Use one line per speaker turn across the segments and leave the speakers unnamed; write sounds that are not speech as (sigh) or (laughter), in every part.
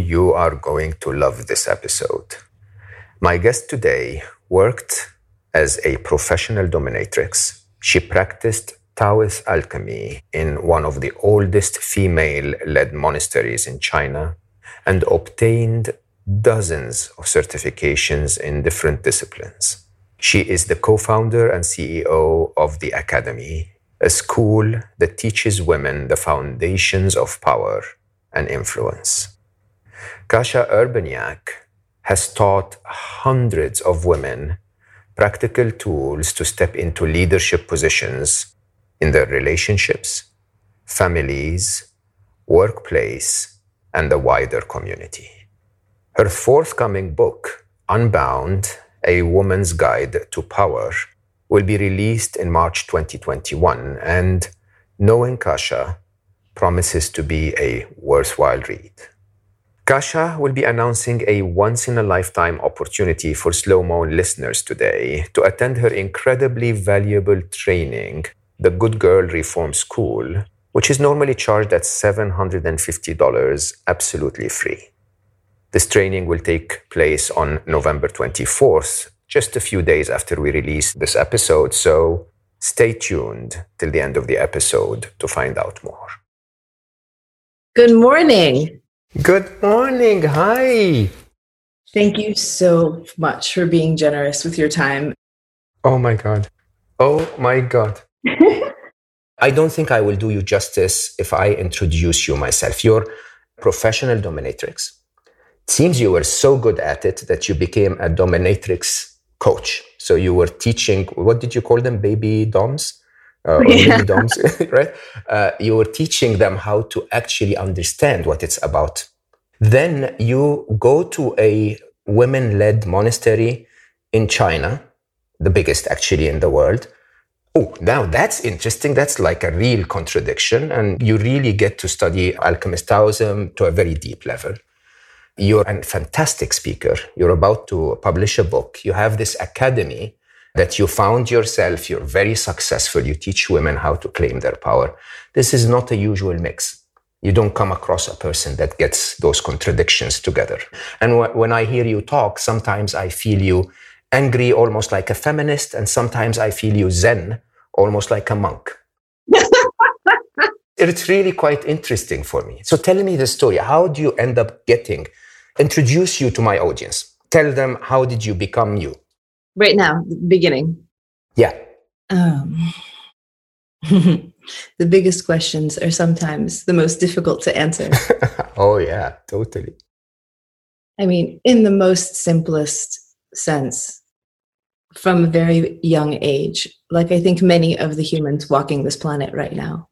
You are going to love this episode. My guest today worked as a professional dominatrix. She practiced Taoist alchemy in one of the oldest female led monasteries in China and obtained dozens of certifications in different disciplines. She is the co founder and CEO of the Academy, a school that teaches women the foundations of power and influence. Kasia Urbaniak has taught hundreds of women practical tools to step into leadership positions in their relationships, families, workplace, and the wider community. Her forthcoming book, Unbound A Woman's Guide to Power, will be released in March 2021, and Knowing Kasia promises to be a worthwhile read. Kasia will be announcing a once in a lifetime opportunity for Slo Mo listeners today to attend her incredibly valuable training, the Good Girl Reform School, which is normally charged at $750 absolutely free. This training will take place on November 24th, just a few days after we release this episode, so stay tuned till the end of the episode to find out more.
Good morning.
Good morning. Hi.
Thank you so much for being generous with your time.
Oh my God. Oh my God. (laughs) I don't think I will do you justice if I introduce you myself. You're professional dominatrix. It seems you were so good at it that you became a dominatrix coach. So you were teaching, what did you call them? Baby doms? Uh, (laughs) yeah. doms, (laughs) right? Uh, you're teaching them how to actually understand what it's about. Then you go to a women led monastery in China, the biggest actually in the world. Oh, now that's interesting. That's like a real contradiction. And you really get to study alchemist Taoism to a very deep level. You're a fantastic speaker. You're about to publish a book. You have this academy that you found yourself, you're very successful, you teach women how to claim their power. This is not a usual mix. You don't come across a person that gets those contradictions together. And wh- when I hear you talk, sometimes I feel you angry, almost like a feminist, and sometimes I feel you zen, almost like a monk. (laughs) it's really quite interesting for me. So tell me the story. How do you end up getting, introduce you to my audience? Tell them, how did you become you?
Right now, beginning.
Yeah.
Um, (laughs) the biggest questions are sometimes the most difficult to answer. (laughs)
oh, yeah, totally.
I mean, in the most simplest sense, from a very young age, like I think many of the humans walking this planet right now,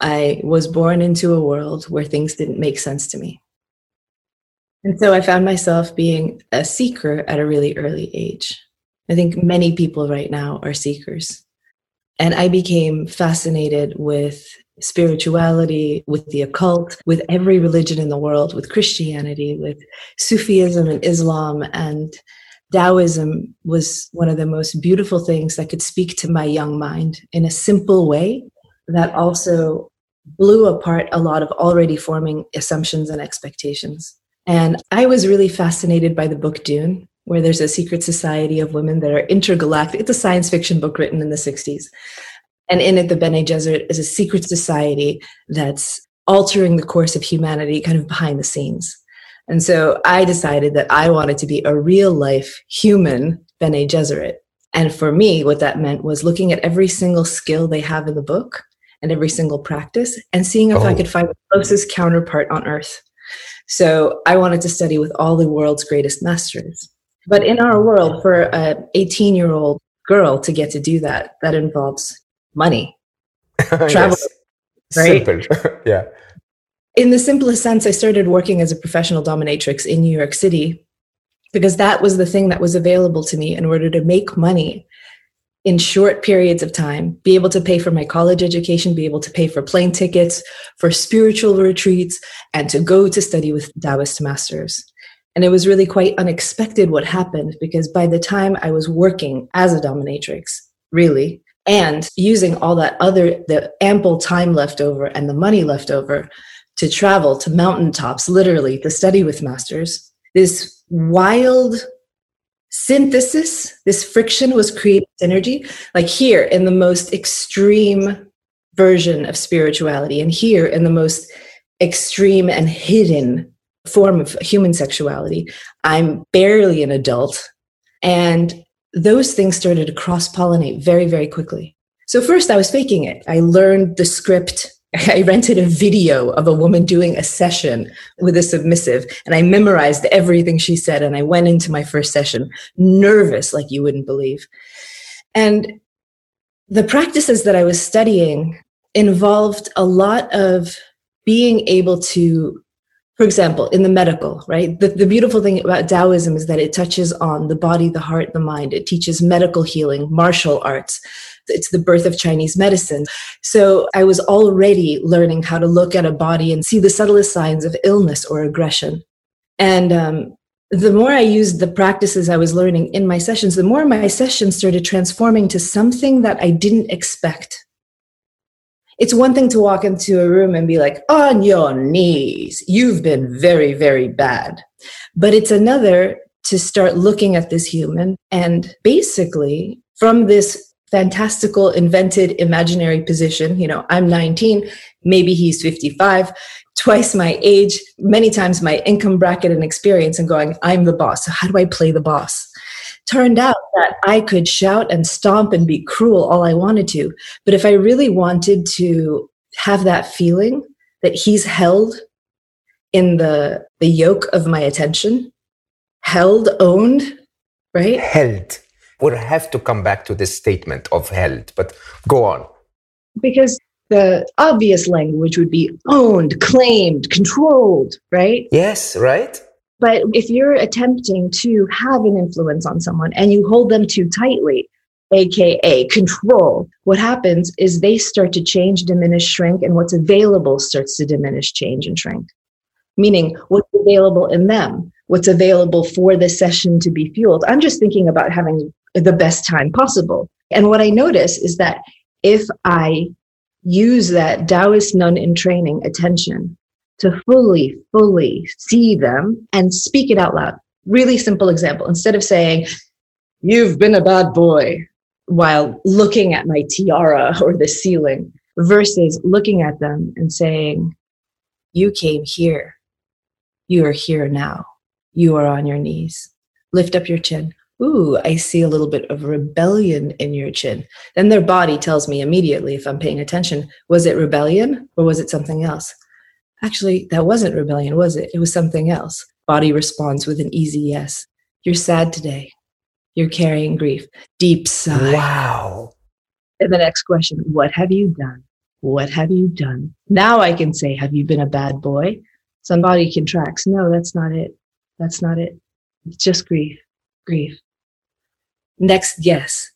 I was born into a world where things didn't make sense to me. And so I found myself being a seeker at a really early age. I think many people right now are seekers. And I became fascinated with spirituality, with the occult, with every religion in the world, with Christianity, with Sufism and Islam. And Taoism was one of the most beautiful things that could speak to my young mind in a simple way that also blew apart a lot of already forming assumptions and expectations. And I was really fascinated by the book Dune, where there's a secret society of women that are intergalactic. It's a science fiction book written in the 60s. And in it, the Bene Gesserit is a secret society that's altering the course of humanity kind of behind the scenes. And so I decided that I wanted to be a real life human Bene Gesserit. And for me, what that meant was looking at every single skill they have in the book and every single practice and seeing if oh. I could find the closest counterpart on earth. So I wanted to study with all the world's greatest masters. But in our world, for an 18 year old girl to get to do that, that involves money, (laughs)
travel, yes. right? Simple. (laughs) yeah.
in the simplest sense, I started working as a professional dominatrix in New York City because that was the thing that was available to me in order to make money in short periods of time, be able to pay for my college education, be able to pay for plane tickets, for spiritual retreats, and to go to study with Taoist masters. And it was really quite unexpected what happened because by the time I was working as a dominatrix, really, and using all that other, the ample time left over and the money left over to travel to mountaintops, literally, to study with masters. This wild synthesis, this friction was creating synergy, like here in the most extreme version of spirituality, and here in the most extreme and hidden form of human sexuality. I'm barely an adult. And those things started to cross pollinate very, very quickly. So, first, I was faking it. I learned the script (laughs) I rented a video of a woman doing a session with a submissive, and I memorized everything she said. And I went into my first session nervous, like you wouldn't believe. And the practices that I was studying involved a lot of being able to, for example, in the medical, right? The, the beautiful thing about Taoism is that it touches on the body, the heart, the mind. It teaches medical healing, martial arts it's the birth of Chinese medicine. So I was already learning how to look at a body and see the subtlest signs of illness or aggression. And um, the more I used the practices I was learning in my sessions, the more my sessions started transforming to something that I didn't expect. It's one thing to walk into a room and be like, on your knees, you've been very, very bad. But it's another to start looking at this human and basically from this fantastical, invented, imaginary position. You know, I'm 19, maybe he's 55, twice my age, many times my income bracket and experience, and going, I'm the boss. So, how do I play the boss? Turned out that I could shout and stomp and be cruel all I wanted to. But if I really wanted to have that feeling that he's held in the, the yoke of my attention, held, owned, right?
Held would have to come back to this statement of held, but go on.
Because the obvious language would be owned, claimed, controlled, right?
Yes, right.
But if you're attempting to have an influence on someone and you hold them too tightly, aka control, what happens is they start to change, diminish, shrink, and what's available starts to diminish, change, and shrink. Meaning, what's available in them, what's available for the session to be fueled. I'm just thinking about having the best time possible. And what I notice is that if I use that Taoist nun in training attention to fully, fully see them and speak it out loud. Really simple example. Instead of saying, You've been a bad boy, while looking at my tiara or the ceiling, versus looking at them and saying, You came here. You are here now. You are on your knees. Lift up your chin ooh, I see a little bit of rebellion in your chin. Then their body tells me immediately if I'm paying attention, was it rebellion or was it something else? Actually, that wasn't rebellion, was it? It was something else. Body responds with an easy yes. You're sad today. You're carrying grief. Deep sigh.
Wow.
And the next question, what have you done? What have you done? Now I can say, have you been a bad boy? Somebody contracts. No, that's not it. That's not it. It's just grief. Grief. Next guess.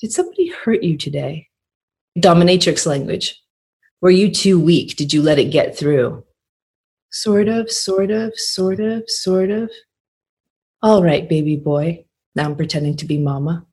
Did somebody hurt you today? Dominatrix language. Were you too weak? Did you let it get through? Sort of, sort of, sort of, sort of. All right, baby boy. Now I'm pretending to be mama.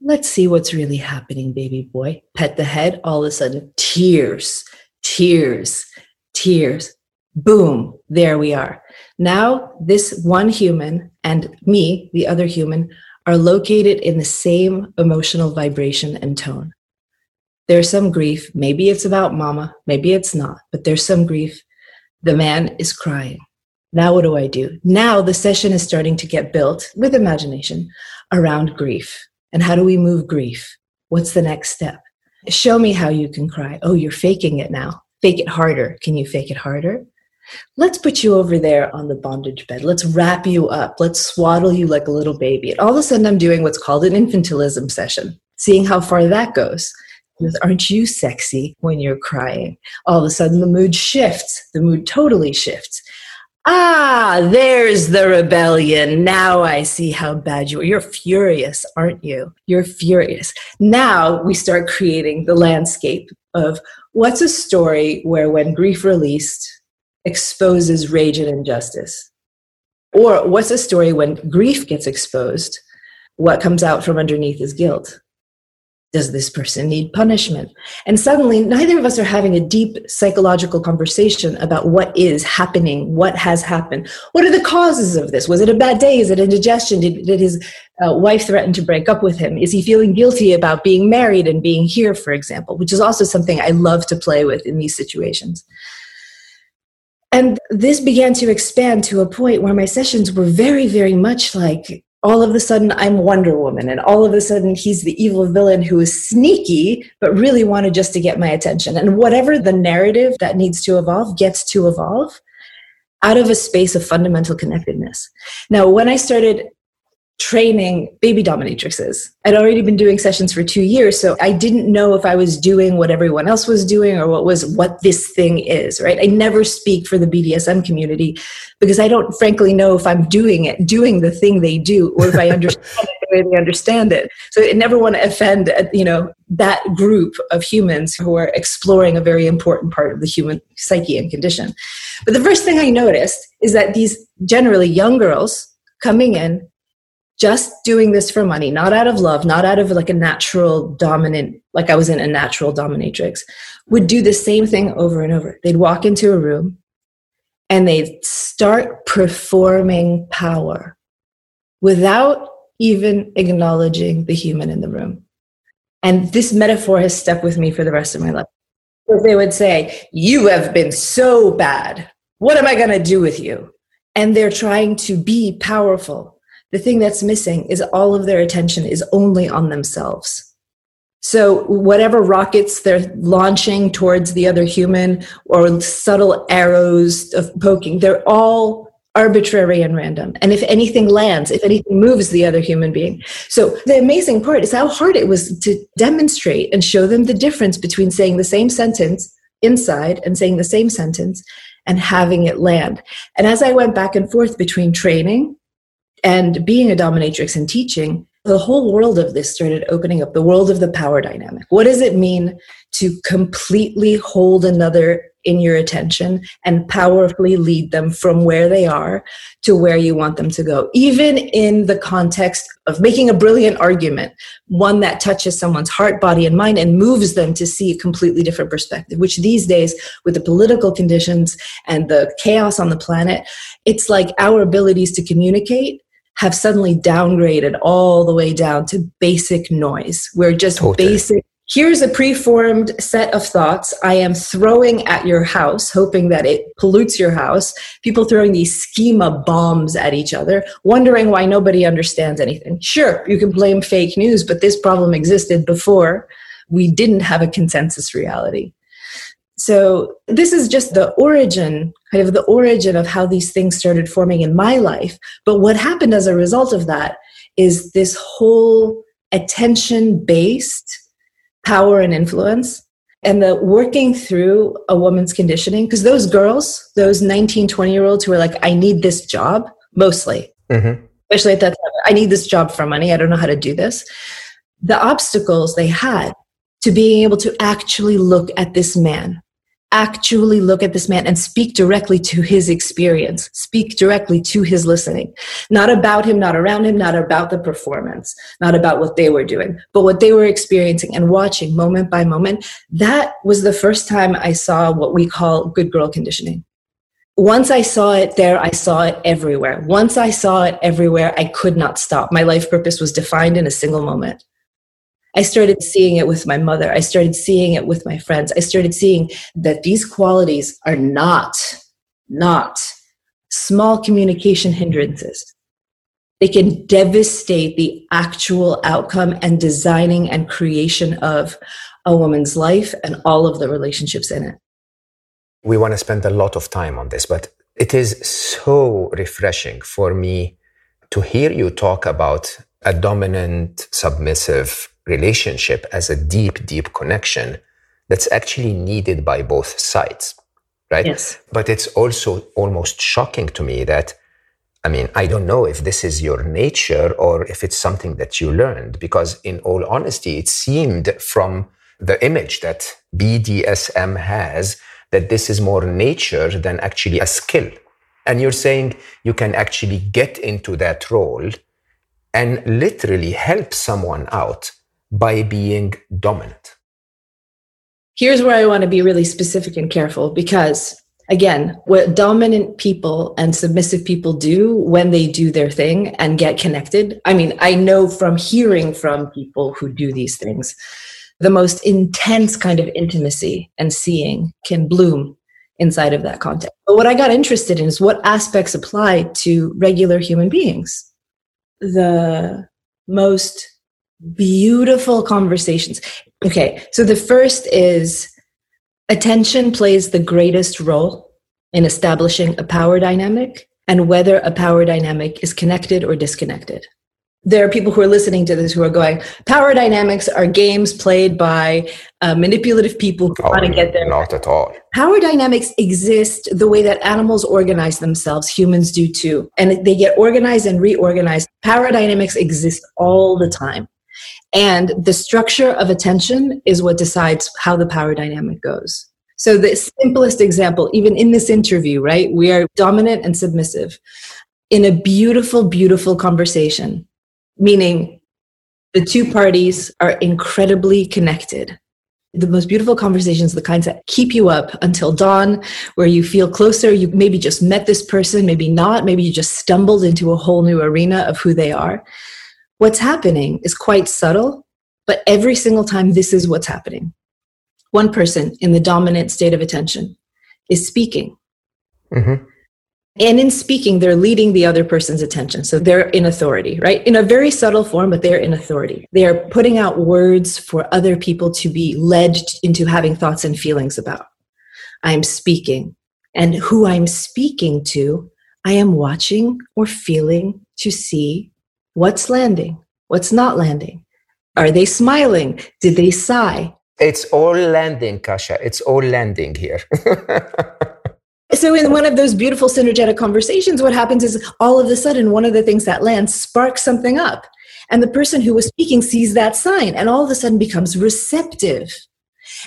Let's see what's really happening, baby boy. Pet the head. All of a sudden, tears, tears, tears. Boom, there we are. Now, this one human and me, the other human, are located in the same emotional vibration and tone. There's some grief. Maybe it's about mama, maybe it's not, but there's some grief. The man is crying. Now, what do I do? Now, the session is starting to get built with imagination around grief. And how do we move grief? What's the next step? Show me how you can cry. Oh, you're faking it now. Fake it harder. Can you fake it harder? Let's put you over there on the bondage bed. Let's wrap you up. Let's swaddle you like a little baby. And all of a sudden, I'm doing what's called an infantilism session, seeing how far that goes. With, Aren't you sexy when you're crying? All of a sudden, the mood shifts. The mood totally shifts. Ah, there's the rebellion. Now I see how bad you are. You're furious, aren't you? You're furious. Now we start creating the landscape of what's a story where when grief released exposes rage and injustice? Or what's a story when grief gets exposed? What comes out from underneath is guilt does this person need punishment? And suddenly, neither of us are having a deep psychological conversation about what is happening, what has happened. What are the causes of this? Was it a bad day? Is it indigestion? Did, did his uh, wife threaten to break up with him? Is he feeling guilty about being married and being here, for example, which is also something I love to play with in these situations. And this began to expand to a point where my sessions were very, very much like all of a sudden I'm Wonder Woman, and all of a sudden he's the evil villain who is sneaky, but really wanted just to get my attention. And whatever the narrative that needs to evolve gets to evolve out of a space of fundamental connectedness. Now, when I started training baby dominatrixes. I'd already been doing sessions for two years, so I didn't know if I was doing what everyone else was doing or what was what this thing is, right? I never speak for the BDSM community because I don't frankly know if I'm doing it, doing the thing they do, or if I (laughs) understand it the way they understand it. So I never want to offend, uh, you know, that group of humans who are exploring a very important part of the human psyche and condition. But the first thing I noticed is that these generally young girls coming in just doing this for money, not out of love, not out of like a natural dominant, like I was in a natural dominatrix, would do the same thing over and over. They'd walk into a room and they'd start performing power without even acknowledging the human in the room. And this metaphor has stuck with me for the rest of my life. So they would say, You have been so bad. What am I going to do with you? And they're trying to be powerful the thing that's missing is all of their attention is only on themselves. So, whatever rockets they're launching towards the other human or subtle arrows of poking, they're all arbitrary and random. And if anything lands, if anything moves the other human being. So, the amazing part is how hard it was to demonstrate and show them the difference between saying the same sentence inside and saying the same sentence and having it land. And as I went back and forth between training and being a dominatrix and teaching, the whole world of this started opening up the world of the power dynamic. What does it mean to completely hold another in your attention and powerfully lead them from where they are to where you want them to go, even in the context of making a brilliant argument, one that touches someone's heart, body, and mind and moves them to see a completely different perspective, which these days, with the political conditions and the chaos on the planet, it's like our abilities to communicate have suddenly downgraded all the way down to basic noise. We're just totally. basic. Here's a preformed set of thoughts I am throwing at your house, hoping that it pollutes your house. People throwing these schema bombs at each other, wondering why nobody understands anything. Sure, you can blame fake news, but this problem existed before we didn't have a consensus reality. So this is just the origin, kind of the origin of how these things started forming in my life. But what happened as a result of that is this whole attention based power and influence and the working through a woman's conditioning. Because those girls those 19 20 year olds who are like i need this job mostly. Mm-hmm. especially at that time i need this job for money. I don't know how to do this. The obstacles they had to being able to actually look at this man actually look at this man and speak directly to his experience, speak directly to his listening. Not about him, not around him, not about the performance, not about what they were doing, but what they were experiencing and watching moment by moment. That was the first time I saw what we call good girl conditioning. Once I saw it there, I saw it everywhere. Once I saw it everywhere, I could not stop. My life purpose was defined in a single moment. I started seeing it with my mother. I started seeing it with my friends. I started seeing that these qualities are not, not small communication hindrances. They can devastate the actual outcome and designing and creation of a woman's life and all of the relationships in it.
We want to spend a lot of time on this, but it is so refreshing for me to hear you talk about a dominant, submissive relationship as a deep, deep connection that's actually needed by both sides, right?
Yes.
But it's also almost shocking to me that, I mean, I don't know if this is your nature or if it's something that you learned, because in all honesty, it seemed from the image that BDSM has that this is more nature than actually a skill. And you're saying you can actually get into that role and literally help someone out by being dominant.
Here's where I want to be really specific and careful because, again, what dominant people and submissive people do when they do their thing and get connected. I mean, I know from hearing from people who do these things, the most intense kind of intimacy and seeing can bloom inside of that context. But what I got interested in is what aspects apply to regular human beings. The most beautiful conversations. Okay, so the first is attention plays the greatest role in establishing a power dynamic and whether a power dynamic is connected or disconnected there are people who are listening to this who are going, power dynamics are games played by uh, manipulative people who oh, want to get there.
Not at all.
Power dynamics exist the way that animals organize themselves, humans do too. And they get organized and reorganized. Power dynamics exist all the time. And the structure of attention is what decides how the power dynamic goes. So, the simplest example, even in this interview, right? We are dominant and submissive in a beautiful, beautiful conversation meaning the two parties are incredibly connected. The most beautiful conversations, the kinds that keep you up until dawn, where you feel closer. You maybe just met this person, maybe not. Maybe you just stumbled into a whole new arena of who they are. What's happening is quite subtle, but every single time this is what's happening. One person in the dominant state of attention is speaking. Mm-hmm. And in speaking, they're leading the other person's attention. So they're in authority, right? In a very subtle form, but they're in authority. They are putting out words for other people to be led into having thoughts and feelings about. I'm speaking. And who I'm speaking to, I am watching or feeling to see what's landing, what's not landing. Are they smiling? Did they sigh?
It's all landing, Kasia. It's all landing here. (laughs)
So, in one of those beautiful synergetic conversations, what happens is all of a sudden, one of the things that lands sparks something up. And the person who was speaking sees that sign and all of a sudden becomes receptive.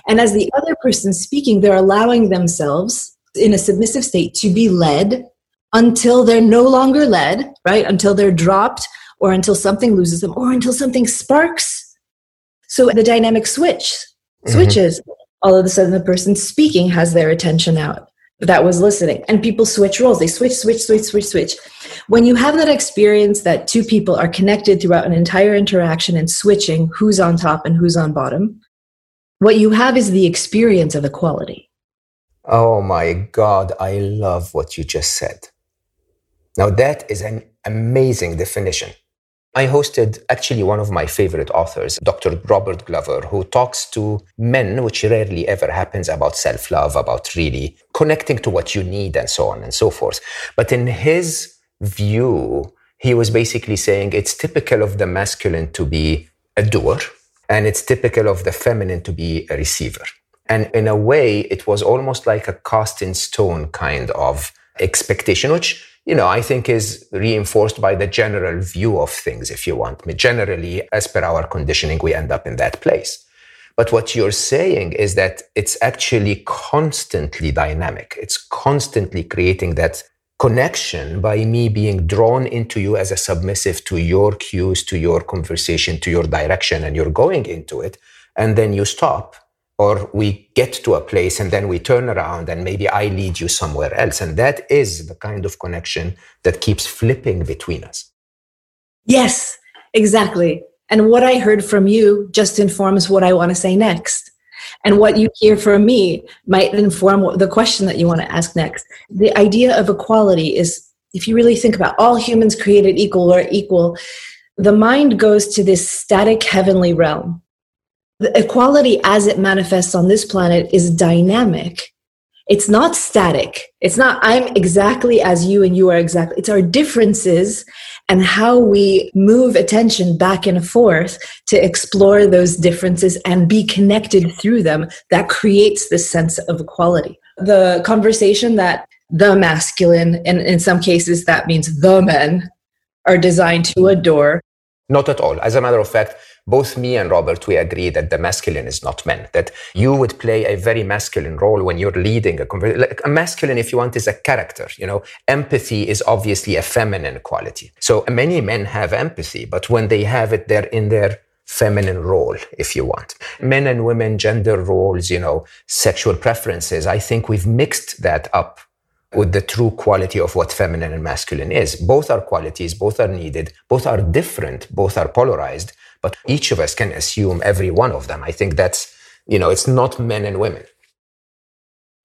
And as the other person speaking, they're allowing themselves in a submissive state to be led until they're no longer led, right? Until they're dropped or until something loses them or until something sparks. So the dynamic switch mm-hmm. switches. Mm-hmm. All of a sudden, the person speaking has their attention out that was listening and people switch roles they switch switch switch switch switch when you have that experience that two people are connected throughout an entire interaction and switching who's on top and who's on bottom what you have is the experience of equality
oh my god i love what you just said now that is an amazing definition I hosted actually one of my favorite authors, Dr. Robert Glover, who talks to men, which rarely ever happens, about self love, about really connecting to what you need, and so on and so forth. But in his view, he was basically saying it's typical of the masculine to be a doer, and it's typical of the feminine to be a receiver. And in a way, it was almost like a cast in stone kind of expectation, which you know, I think is reinforced by the general view of things, if you want. Me. Generally, as per our conditioning, we end up in that place. But what you're saying is that it's actually constantly dynamic. It's constantly creating that connection by me being drawn into you as a submissive to your cues, to your conversation, to your direction, and you're going into it. And then you stop or we get to a place and then we turn around and maybe I lead you somewhere else. And that is the kind of connection that keeps flipping between us.
Yes, exactly. And what I heard from you just informs what I want to say next. And what you hear from me might inform the question that you want to ask next. The idea of equality is if you really think about all humans created equal or equal, the mind goes to this static heavenly realm the equality as it manifests on this planet is dynamic it's not static. It's not, I'm exactly as you and you are exactly. It's our differences and how we move attention back and forth to explore those differences and be connected through them that creates this sense of equality. The conversation that the masculine, and in some cases that means the men, are designed to adore.
Not at all. As a matter of fact, both me and Robert, we agree that the masculine is not men, that you would play a very masculine role when you're leading a conversation. Like a masculine, if you want, is a character, you know. Empathy is obviously a feminine quality. So many men have empathy, but when they have it, they're in their feminine role, if you want. Men and women, gender roles, you know, sexual preferences. I think we've mixed that up with the true quality of what feminine and masculine is. Both are qualities, both are needed, both are different, both are polarized, but each of us can assume every one of them. I think that's, you know, it's not men and women.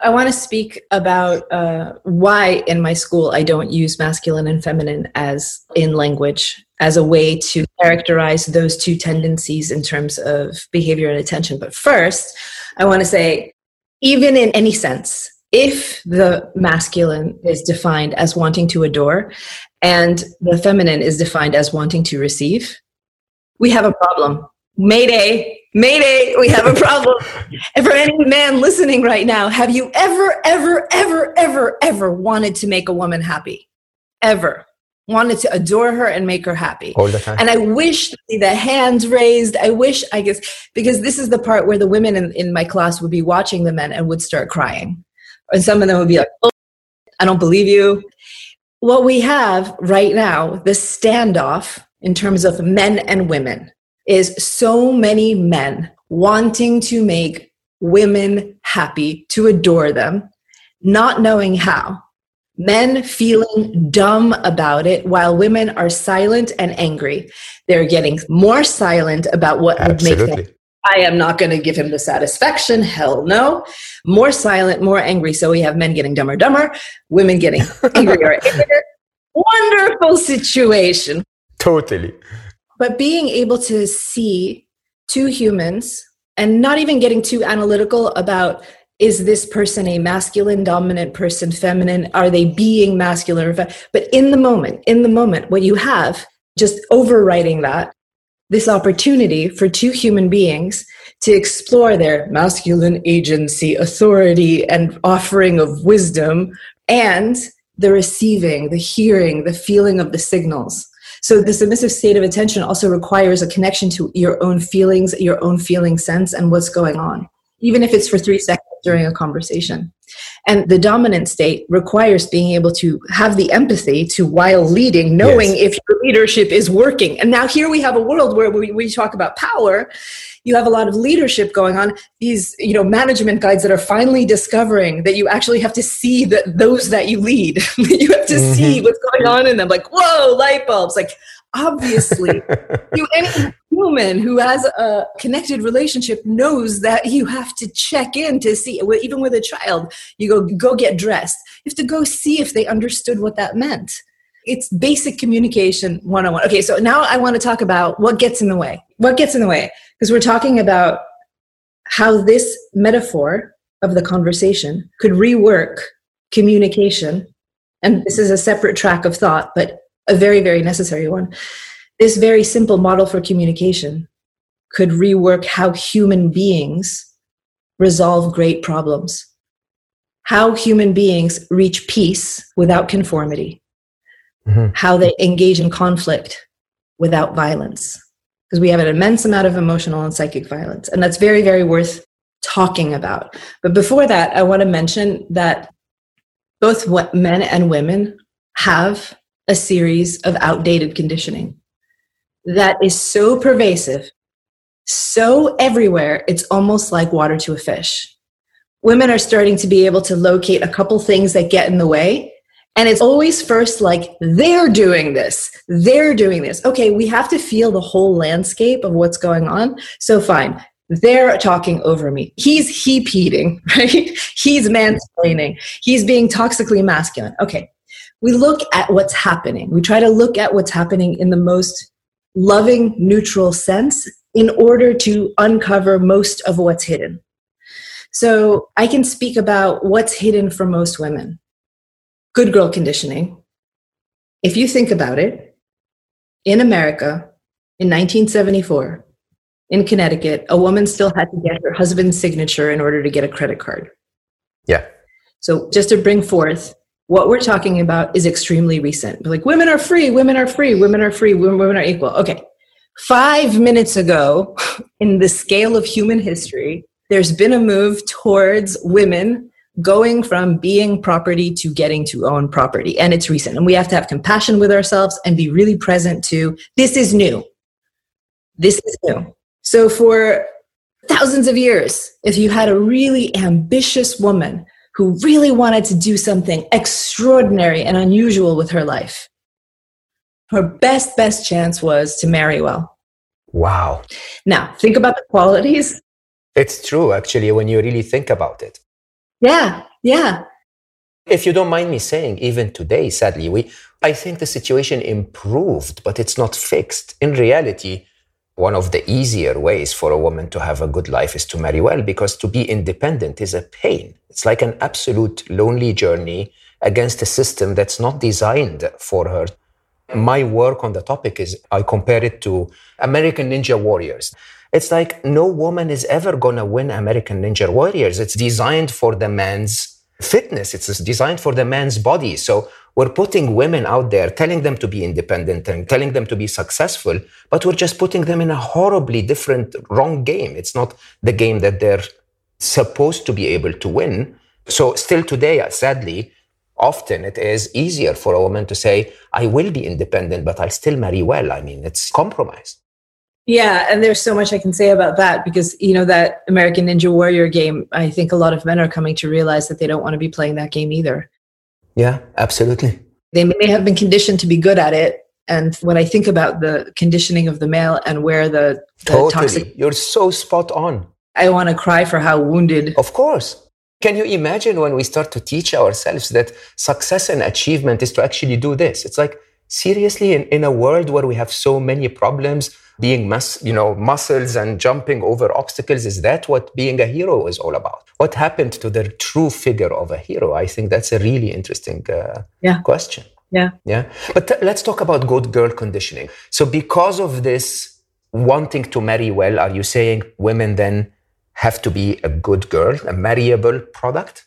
I want to speak about uh, why in my school I don't use masculine and feminine as in language as a way to characterize those two tendencies in terms of behavior and attention. But first, I want to say, even in any sense, if the masculine is defined as wanting to adore and the feminine is defined as wanting to receive, we have a problem. Mayday, Mayday, we have a problem. (laughs) and for any man listening right now, have you ever, ever, ever, ever, ever wanted to make a woman happy? Ever wanted to adore her and make her happy.
All the time.
And I wish the hands raised. I wish, I guess, because this is the part where the women in, in my class would be watching the men and would start crying. And some of them would be like, oh, I don't believe you. What we have right now, the standoff in terms of men and women is so many men wanting to make women happy, to adore them, not knowing how. Men feeling dumb about it while women are silent and angry. They're getting more silent about what Absolutely. would make them. I am not going to give him the satisfaction. Hell no. More silent, more angry. So we have men getting dumber, dumber, women getting (laughs) angrier, angrier. Wonderful situation.
Totally.
But being able to see two humans and not even getting too analytical about is this person a masculine dominant person feminine? Are they being masculine? But in the moment in the moment what you have just overwriting that this opportunity for two human beings to explore their masculine agency authority and offering of wisdom and the receiving the hearing the feeling of the signals so the submissive state of attention also requires a connection to your own feelings, your own feeling sense, and what's going on, even if it's for three seconds during a conversation. And the dominant state requires being able to have the empathy to, while leading, knowing yes. if your leadership is working. And now here we have a world where we, we talk about power you have a lot of leadership going on these you know management guides that are finally discovering that you actually have to see that those that you lead (laughs) you have to mm-hmm. see what's going on in them like whoa light bulbs like obviously (laughs) you any human who has a connected relationship knows that you have to check in to see even with a child you go go get dressed. You have to go see if they understood what that meant. It's basic communication 101 okay so now i want to talk about what gets in the way. What gets in the way? Because we're talking about how this metaphor of the conversation could rework communication. And this is a separate track of thought but a very very necessary one this very simple model for communication could rework how human beings resolve great problems how human beings reach peace without conformity mm-hmm. how they engage in conflict without violence. Because we have an immense amount of emotional and psychic violence. And that's very, very worth talking about. But before that, I want to mention that both men and women have a series of outdated conditioning that is so pervasive, so everywhere, it's almost like water to a fish. Women are starting to be able to locate a couple things that get in the way and it's always first like, they're doing this, they're doing this. Okay, we have to feel the whole landscape of what's going on. So, fine, they're talking over me. He's hepeating, (laughs) right? He's mansplaining. He's being toxically masculine. Okay, we look at what's happening. We try to look at what's happening in the most loving, neutral sense in order to uncover most of what's hidden. So I can speak about what's hidden for most women. Good girl conditioning. If you think about it, in America in 1974, in Connecticut, a woman still had to get her husband's signature in order to get a credit card.
Yeah.
So just to bring forth what we're talking about is extremely recent. Like women are free, women are free, women are free, women, women are equal. Okay. Five minutes ago, (laughs) in the scale of human history, there's been a move towards women going from being property to getting to own property. And it's recent. And we have to have compassion with ourselves and be really present to this is new. This is new. So for thousands of years, if you had a really ambitious woman who really wanted to do something extraordinary and unusual with her life, her best, best chance was to marry well.
Wow.
Now, think about the qualities.
It's true, actually, when you really think about it.
Yeah, yeah.
If you don't mind me saying, even today, sadly, we, I think the situation improved, but it's not fixed. In reality, one of the easier ways for a woman to have a good life is to marry well because to be independent is a pain. It's like an absolute lonely journey against a system that's not designed for her. My work on the topic is I compare it to American Ninja Warriors. It's like no woman is ever going to win American Ninja Warriors. It's designed for the man's fitness. It's designed for the man's body. So we're putting women out there, telling them to be independent and telling them to be successful, but we're just putting them in a horribly different, wrong game. It's not the game that they're supposed to be able to win. So still today, uh, sadly, often it is easier for a woman to say, I will be independent, but I'll still marry well. I mean, it's compromise.
Yeah, and there's so much I can say about that because you know that American Ninja Warrior game. I think a lot of men are coming to realize that they don't want to be playing that game either.
Yeah, absolutely.
They may have been conditioned to be good at it, and when I think about the conditioning of the male and where the, the
totally.
toxic,
you're so spot on.
I want to cry for how wounded.
Of course. Can you imagine when we start to teach ourselves that success and achievement is to actually do this? It's like seriously in, in a world where we have so many problems being mus- you know muscles and jumping over obstacles is that what being a hero is all about? What happened to the true figure of a hero? I think that's a really interesting uh,
yeah.
question.
Yeah.
Yeah. But let's talk about good girl conditioning. So because of this wanting to marry well are you saying women then have to be a good girl a marryable product?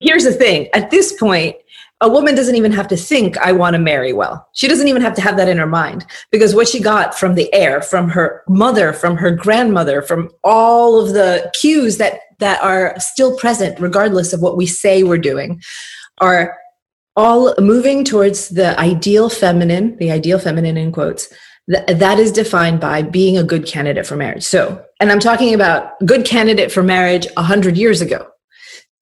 Here's the thing. At this point a woman doesn't even have to think i want to marry well. She doesn't even have to have that in her mind because what she got from the air from her mother from her grandmother from all of the cues that that are still present regardless of what we say we're doing are all moving towards the ideal feminine the ideal feminine in quotes that is defined by being a good candidate for marriage. So and i'm talking about good candidate for marriage 100 years ago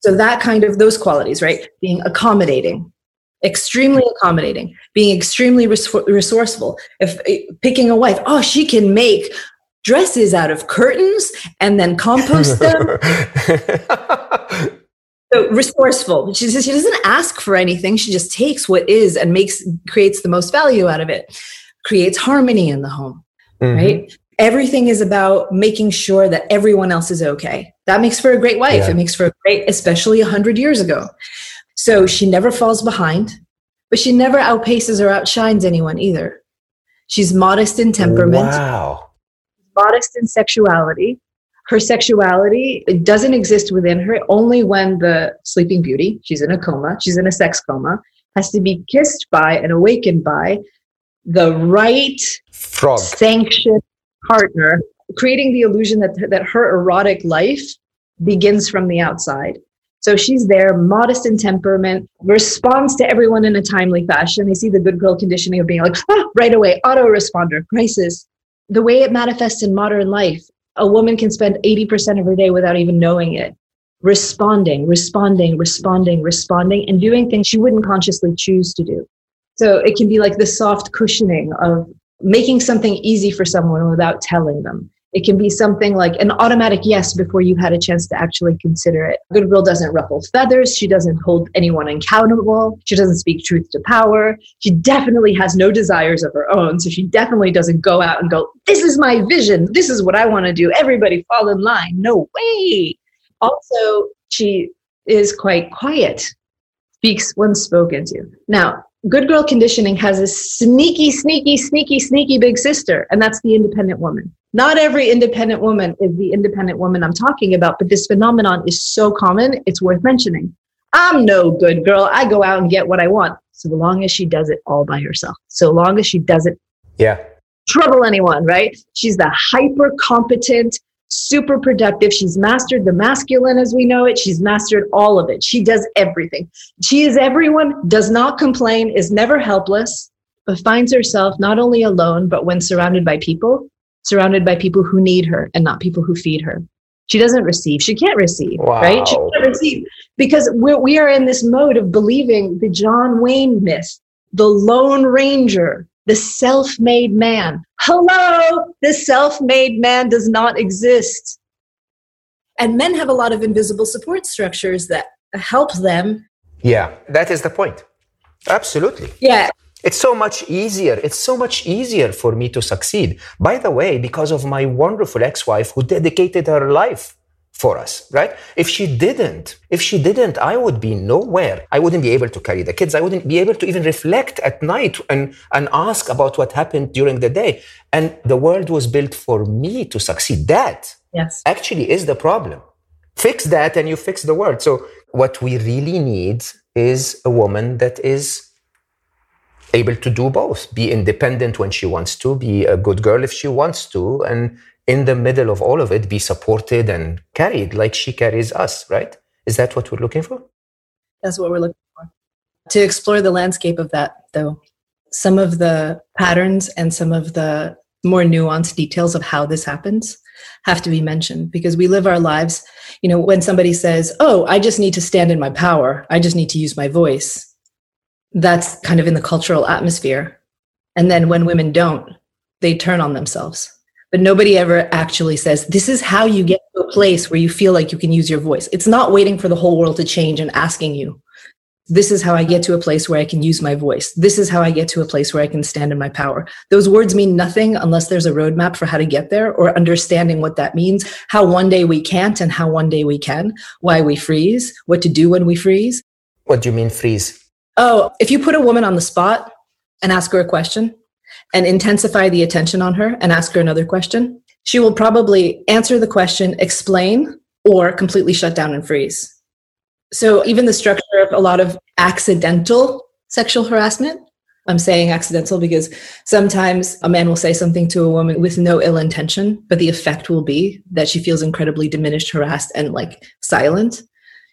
so that kind of those qualities, right? Being accommodating, extremely accommodating, being extremely resourceful. If eh, picking a wife, oh, she can make dresses out of curtains and then compost them. (laughs) so resourceful. She says she doesn't ask for anything. She just takes what is and makes creates the most value out of it. Creates harmony in the home. Mm-hmm. Right? Everything is about making sure that everyone else is okay. That makes for a great wife. Yeah. It makes for a great, especially a hundred years ago. So she never falls behind, but she never outpaces or outshines anyone either. She's modest in temperament.
Wow.
Modest in sexuality. Her sexuality it doesn't exist within her only when the sleeping beauty, she's in a coma, she's in a sex coma, has to be kissed by and awakened by the right
frog
sanctioned partner, creating the illusion that, that her erotic life begins from the outside. So she's there, modest in temperament, responds to everyone in a timely fashion. They see the good girl conditioning of being like, (laughs) ah, right away, autoresponder, crisis. The way it manifests in modern life, a woman can spend 80% of her day without even knowing it, responding, responding, responding, responding, and doing things she wouldn't consciously choose to do. So it can be like the soft cushioning of making something easy for someone without telling them. It can be something like an automatic yes before you had a chance to actually consider it. Goodwill doesn't ruffle feathers. She doesn't hold anyone accountable. She doesn't speak truth to power. She definitely has no desires of her own. So she definitely doesn't go out and go, This is my vision. This is what I want to do. Everybody fall in line. No way. also, she is quite quiet, speaks when spoken to. Now, good girl conditioning has a sneaky, sneaky, sneaky, sneaky big sister, and that's the independent woman. Not every independent woman is the independent woman I'm talking about, but this phenomenon is so common, it's worth mentioning. I'm no good girl. I go out and get what I want. So long as she does it all by herself, so long as she doesn't
yeah.
trouble anyone, right? She's the hyper competent, super productive. She's mastered the masculine as we know it. She's mastered all of it. She does everything. She is everyone, does not complain, is never helpless, but finds herself not only alone, but when surrounded by people, surrounded by people who need her and not people who feed her. She doesn't receive. She can't receive, wow. right? She can't receive because we're, we are in this mode of believing the John Wayne myth, the Lone Ranger, the self made man. Hello, this self made man does not exist. And men have a lot of invisible support structures that help them.
Yeah, that is the point. Absolutely.
Yeah.
It's so much easier. It's so much easier for me to succeed. By the way, because of my wonderful ex wife who dedicated her life for us, right? If she didn't, if she didn't, I would be nowhere. I wouldn't be able to carry the kids. I wouldn't be able to even reflect at night and, and ask about what happened during the day. And the world was built for me to succeed. That
yes.
actually is the problem. Fix that and you fix the world. So what we really need is a woman that is able to do both be independent when she wants to be a good girl if she wants to and in the middle of all of it, be supported and carried like she carries us, right? Is that what we're looking for?
That's what we're looking for. To explore the landscape of that, though, some of the patterns and some of the more nuanced details of how this happens have to be mentioned because we live our lives. You know, when somebody says, Oh, I just need to stand in my power, I just need to use my voice, that's kind of in the cultural atmosphere. And then when women don't, they turn on themselves but nobody ever actually says this is how you get to a place where you feel like you can use your voice. It's not waiting for the whole world to change and asking you this is how i get to a place where i can use my voice. This is how i get to a place where i can stand in my power. Those words mean nothing unless there's a roadmap for how to get there or understanding what that means how one day we can't and how one day we can why we freeze what to do when we freeze.
What do you mean freeze?
Oh if you put a woman on the spot and ask her a question and intensify the attention on her and ask her another question, she will probably answer the question, explain, or completely shut down and freeze. So, even the structure of a lot of accidental sexual harassment, I'm saying accidental because sometimes a man will say something to a woman with no ill intention, but the effect will be that she feels incredibly diminished, harassed, and like silent.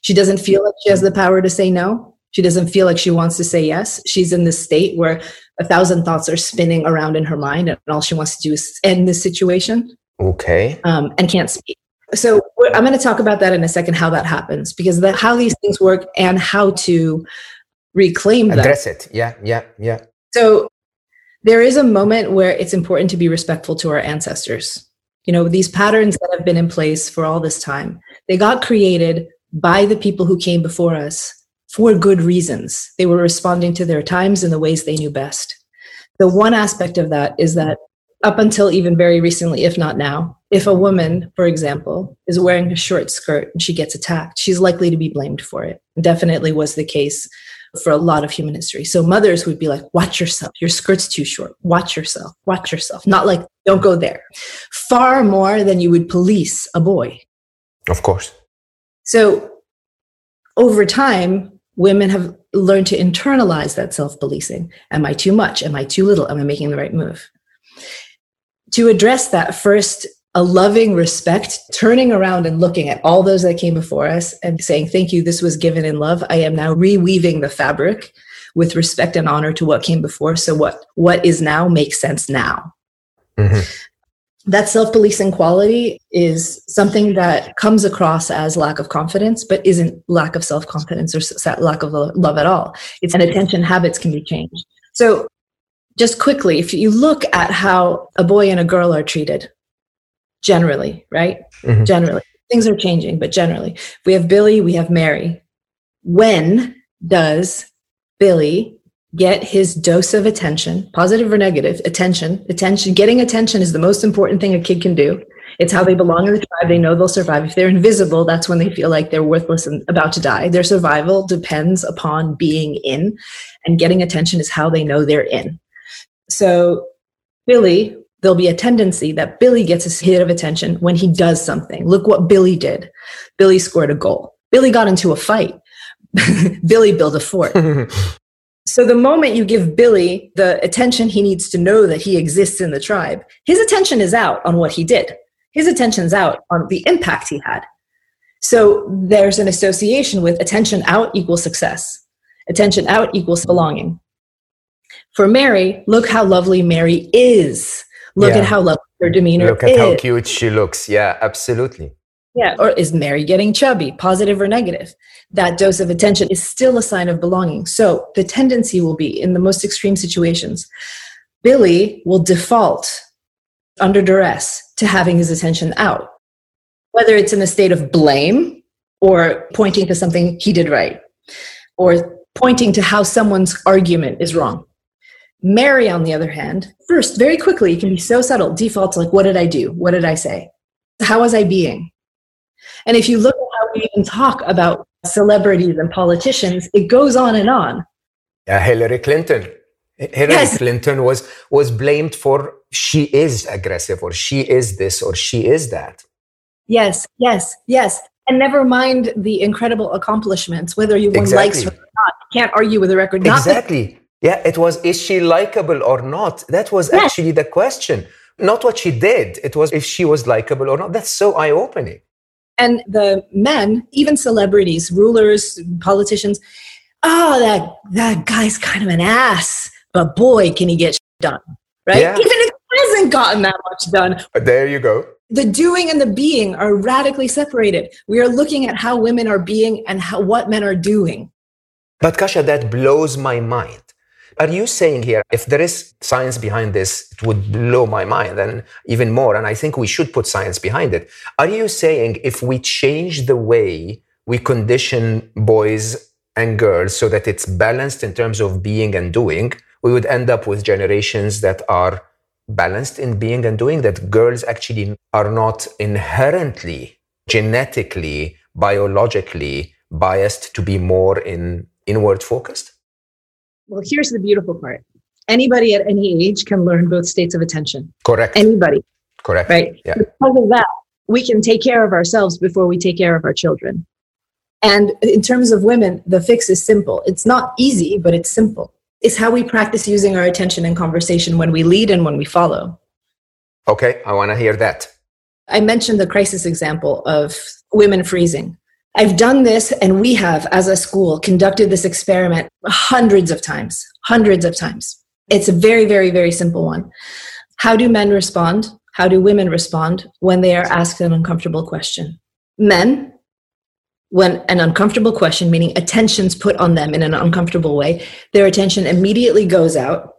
She doesn't feel like she has the power to say no. She doesn't feel like she wants to say yes. She's in this state where a thousand thoughts are spinning around in her mind, and all she wants to do is end this situation.
Okay.
Um, and can't speak. So I'm going to talk about that in a second, how that happens, because the, how these things work and how to reclaim them.
Address it. Yeah, yeah, yeah.
So there is a moment where it's important to be respectful to our ancestors. You know, these patterns that have been in place for all this time, they got created by the people who came before us for good reasons. They were responding to their times in the ways they knew best. The one aspect of that is that up until even very recently, if not now, if a woman, for example, is wearing a short skirt and she gets attacked, she's likely to be blamed for it. Definitely was the case for a lot of human history. So mothers would be like, watch yourself. Your skirt's too short. Watch yourself. Watch yourself. Not like, don't go there. Far more than you would police a boy.
Of course.
So over time, women have learned to internalize that self policing. Am I too much? Am I too little? Am I making the right move? To address that, first, a loving respect, turning around and looking at all those that came before us and saying, Thank you, this was given in love. I am now reweaving the fabric with respect and honor to what came before. So, what, what is now makes sense now. Mm-hmm that self-policing quality is something that comes across as lack of confidence but isn't lack of self-confidence or lack of love at all. It's an attention habits can be changed. So just quickly if you look at how a boy and a girl are treated generally right? Mm-hmm. generally. Things are changing but generally. We have billy we have mary. When does billy get his dose of attention, positive or negative, attention. Attention, getting attention is the most important thing a kid can do. It's how they belong in the tribe. They know they'll survive. If they're invisible, that's when they feel like they're worthless and about to die. Their survival depends upon being in, and getting attention is how they know they're in. So, Billy, there'll be a tendency that Billy gets a hit of attention when he does something. Look what Billy did. Billy scored a goal. Billy got into a fight. (laughs) Billy built a fort. (laughs) So the moment you give Billy the attention he needs to know that he exists in the tribe, his attention is out on what he did. His attention's out on the impact he had. So there's an association with attention out equals success. Attention out equals belonging. For Mary, look how lovely Mary is. Look yeah. at how lovely her demeanor
Look at is. how cute she looks. Yeah, absolutely.
Yeah. Or is Mary getting chubby, positive or negative? That dose of attention is still a sign of belonging. So the tendency will be in the most extreme situations, Billy will default under duress to having his attention out, whether it's in a state of blame or pointing to something he did right or pointing to how someone's argument is wrong. Mary, on the other hand, first, very quickly, it can be so subtle, defaults like, what did I do? What did I say? How was I being? And if you look at how we even talk about celebrities and politicians, it goes on and on.
Yeah, Hillary Clinton. Hillary yes. Clinton was was blamed for she is aggressive or she is this or she is that.
Yes, yes, yes. And never mind the incredible accomplishments, whether you won exactly. likes or not. You can't argue with the record.
exactly. yeah, it was is she likable or not? That was yes. actually the question. Not what she did. It was if she was likable or not. That's so eye opening.
And the men, even celebrities, rulers, politicians, oh, that, that guy's kind of an ass, but boy, can he get done, right? Yeah. Even if he hasn't gotten that much done.
But there you go.
The doing and the being are radically separated. We are looking at how women are being and how, what men are doing.
But Kasia, that blows my mind are you saying here, if there is science behind this, it would blow my mind and even more. And I think we should put science behind it. Are you saying if we change the way we condition boys and girls so that it's balanced in terms of being and doing, we would end up with generations that are balanced in being and doing, that girls actually are not inherently, genetically, biologically biased to be more in inward focused?
Well, here's the beautiful part. Anybody at any age can learn both states of attention.
Correct.
Anybody.
Correct.
Right. Yeah. Because of that, we can take care of ourselves before we take care of our children. And in terms of women, the fix is simple. It's not easy, but it's simple. It's how we practice using our attention in conversation when we lead and when we follow.
Okay, I want to hear that.
I mentioned the crisis example of women freezing. I've done this, and we have, as a school, conducted this experiment hundreds of times, hundreds of times. It's a very, very, very simple one. How do men respond? How do women respond when they are asked an uncomfortable question? Men, when an uncomfortable question, meaning attention's put on them in an uncomfortable way, their attention immediately goes out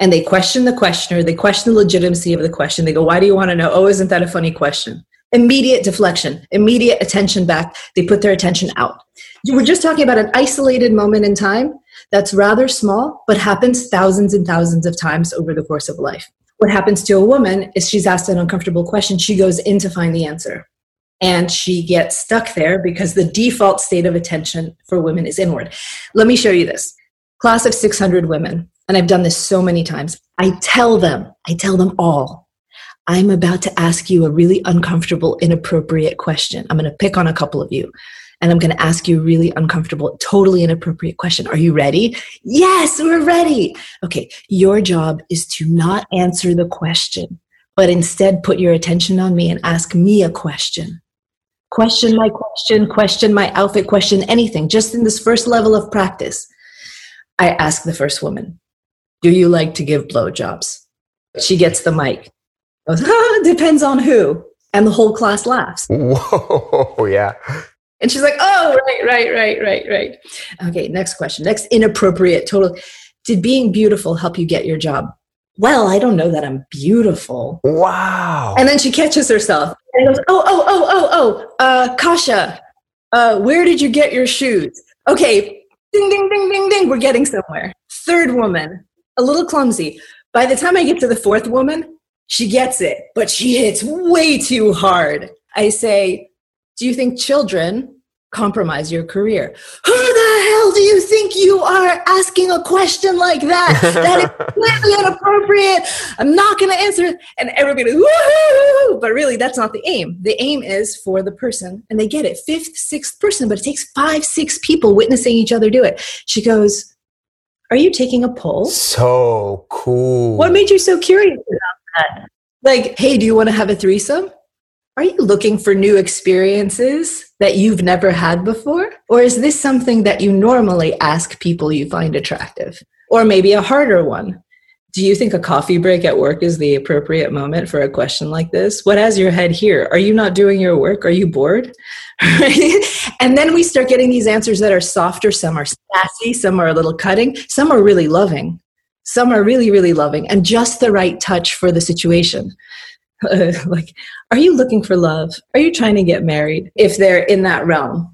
and they question the questioner, they question the legitimacy of the question. They go, Why do you want to know? Oh, isn't that a funny question? Immediate deflection, immediate attention back. They put their attention out. We're just talking about an isolated moment in time that's rather small, but happens thousands and thousands of times over the course of life. What happens to a woman is she's asked an uncomfortable question, she goes in to find the answer. And she gets stuck there because the default state of attention for women is inward. Let me show you this. Class of 600 women, and I've done this so many times. I tell them, I tell them all, I'm about to ask you a really uncomfortable, inappropriate question. I'm going to pick on a couple of you and I'm going to ask you a really uncomfortable, totally inappropriate question. Are you ready? Yes, we're ready. Okay, your job is to not answer the question, but instead put your attention on me and ask me a question. Question my question, question my outfit, question anything, just in this first level of practice. I ask the first woman, Do you like to give blowjobs? She gets the mic goes, (laughs) depends on who. And the whole class laughs.
Whoa, (laughs) yeah.
And she's like, oh, right, right, right, right, right. Okay, next question. Next inappropriate, total. Did being beautiful help you get your job? Well, I don't know that I'm beautiful.
Wow.
And then she catches herself and goes, oh, oh, oh, oh, oh, uh, Kasia, uh, where did you get your shoes? Okay, ding, ding, ding, ding, ding. We're getting somewhere. Third woman, a little clumsy. By the time I get to the fourth woman, She gets it, but she hits way too hard. I say, Do you think children compromise your career. Who the hell do you think you are asking a question like that? That is (laughs) completely inappropriate. I'm not going to answer it. And everybody, woohoo! But really, that's not the aim. The aim is for the person, and they get it, fifth, sixth person, but it takes five, six people witnessing each other do it. She goes, Are you taking a poll?
So cool.
What made you so curious about that? Like, hey, do you want to have a threesome? Are you looking for new experiences that you've never had before? Or is this something that you normally ask people you find attractive? Or maybe a harder one. Do you think a coffee break at work is the appropriate moment for a question like this? What has your head here? Are you not doing your work? Are you bored? (laughs) and then we start getting these answers that are softer. Some are sassy, some are a little cutting, some are really loving. Some are really, really loving and just the right touch for the situation. (laughs) like, are you looking for love? Are you trying to get married? If they're in that realm,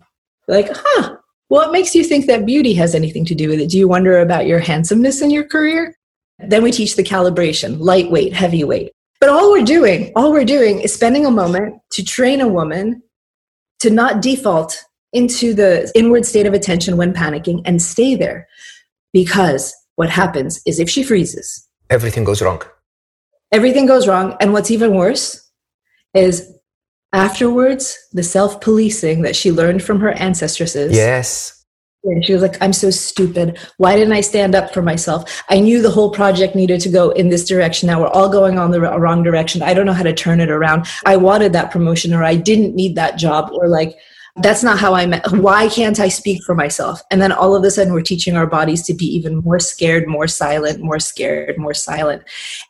like, huh, what makes you think that beauty has anything to do with it? Do you wonder about your handsomeness in your career? Then we teach the calibration lightweight, heavyweight. But all we're doing, all we're doing is spending a moment to train a woman to not default into the inward state of attention when panicking and stay there. Because what happens is if she freezes,
everything goes wrong
everything goes wrong. And what's even worse is afterwards, the self policing that she learned from her ancestresses.
Yes.
And she was like, I'm so stupid. Why didn't I stand up for myself? I knew the whole project needed to go in this direction. Now we're all going on the wrong direction. I don't know how to turn it around. I wanted that promotion or I didn't need that job or like, that's not how I met. Why can't I speak for myself? And then all of a sudden, we're teaching our bodies to be even more scared, more silent, more scared, more silent,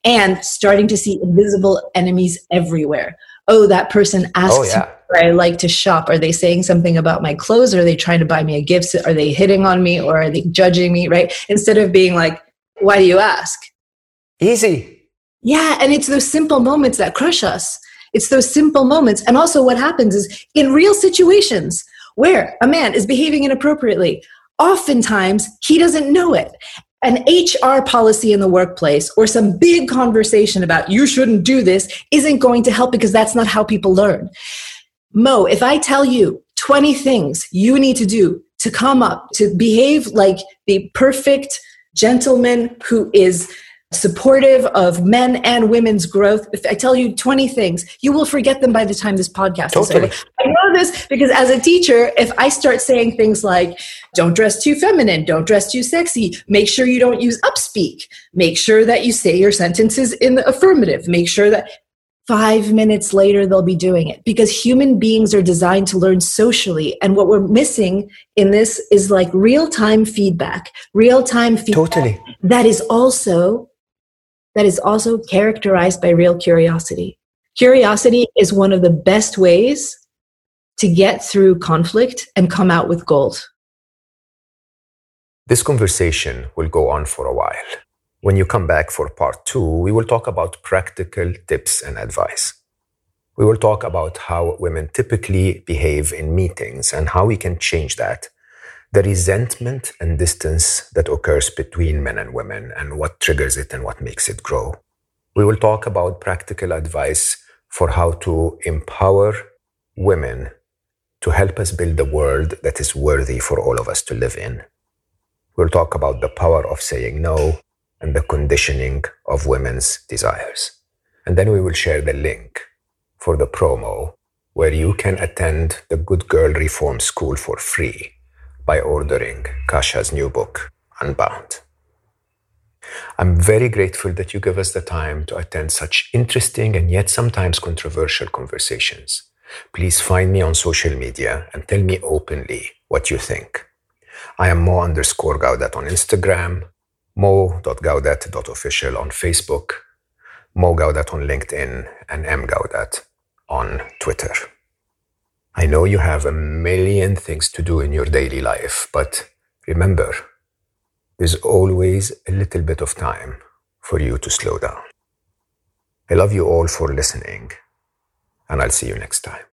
and starting to see invisible enemies everywhere. Oh, that person asks oh, yeah. where I like to shop. Are they saying something about my clothes? Are they trying to buy me a gift? Are they hitting on me or are they judging me? Right? Instead of being like, why do you ask?
Easy.
Yeah. And it's those simple moments that crush us. It's those simple moments. And also, what happens is in real situations where a man is behaving inappropriately, oftentimes he doesn't know it. An HR policy in the workplace or some big conversation about you shouldn't do this isn't going to help because that's not how people learn. Mo, if I tell you 20 things you need to do to come up, to behave like the perfect gentleman who is supportive of men and women's growth. If I tell you 20 things, you will forget them by the time this podcast totally. is over. I know this because as a teacher, if I start saying things like, don't dress too feminine, don't dress too sexy, make sure you don't use upspeak, make sure that you say your sentences in the affirmative, make sure that five minutes later they'll be doing it because human beings are designed to learn socially and what we're missing in this is like real-time feedback real-time feedback
totally
that is also that is also characterized by real curiosity. Curiosity is one of the best ways to get through conflict and come out with gold.
This conversation will go on for a while. When you come back for part two, we will talk about practical tips and advice. We will talk about how women typically behave in meetings and how we can change that the resentment and distance that occurs between men and women and what triggers it and what makes it grow. We will talk about practical advice for how to empower women to help us build a world that is worthy for all of us to live in. We'll talk about the power of saying no and the conditioning of women's desires. And then we will share the link for the promo where you can attend the Good Girl Reform School for free by ordering Kasia's new book, Unbound. I'm very grateful that you give us the time to attend such interesting and yet sometimes controversial conversations. Please find me on social media and tell me openly what you think. I am mo underscore gawdat on Instagram, mo.gawdat.official on Facebook, mo gawdat on LinkedIn, and m gawdat on Twitter. I know you have a million things to do in your daily life, but remember, there's always a little bit of time for you to slow down. I love you all for listening, and I'll see you next time.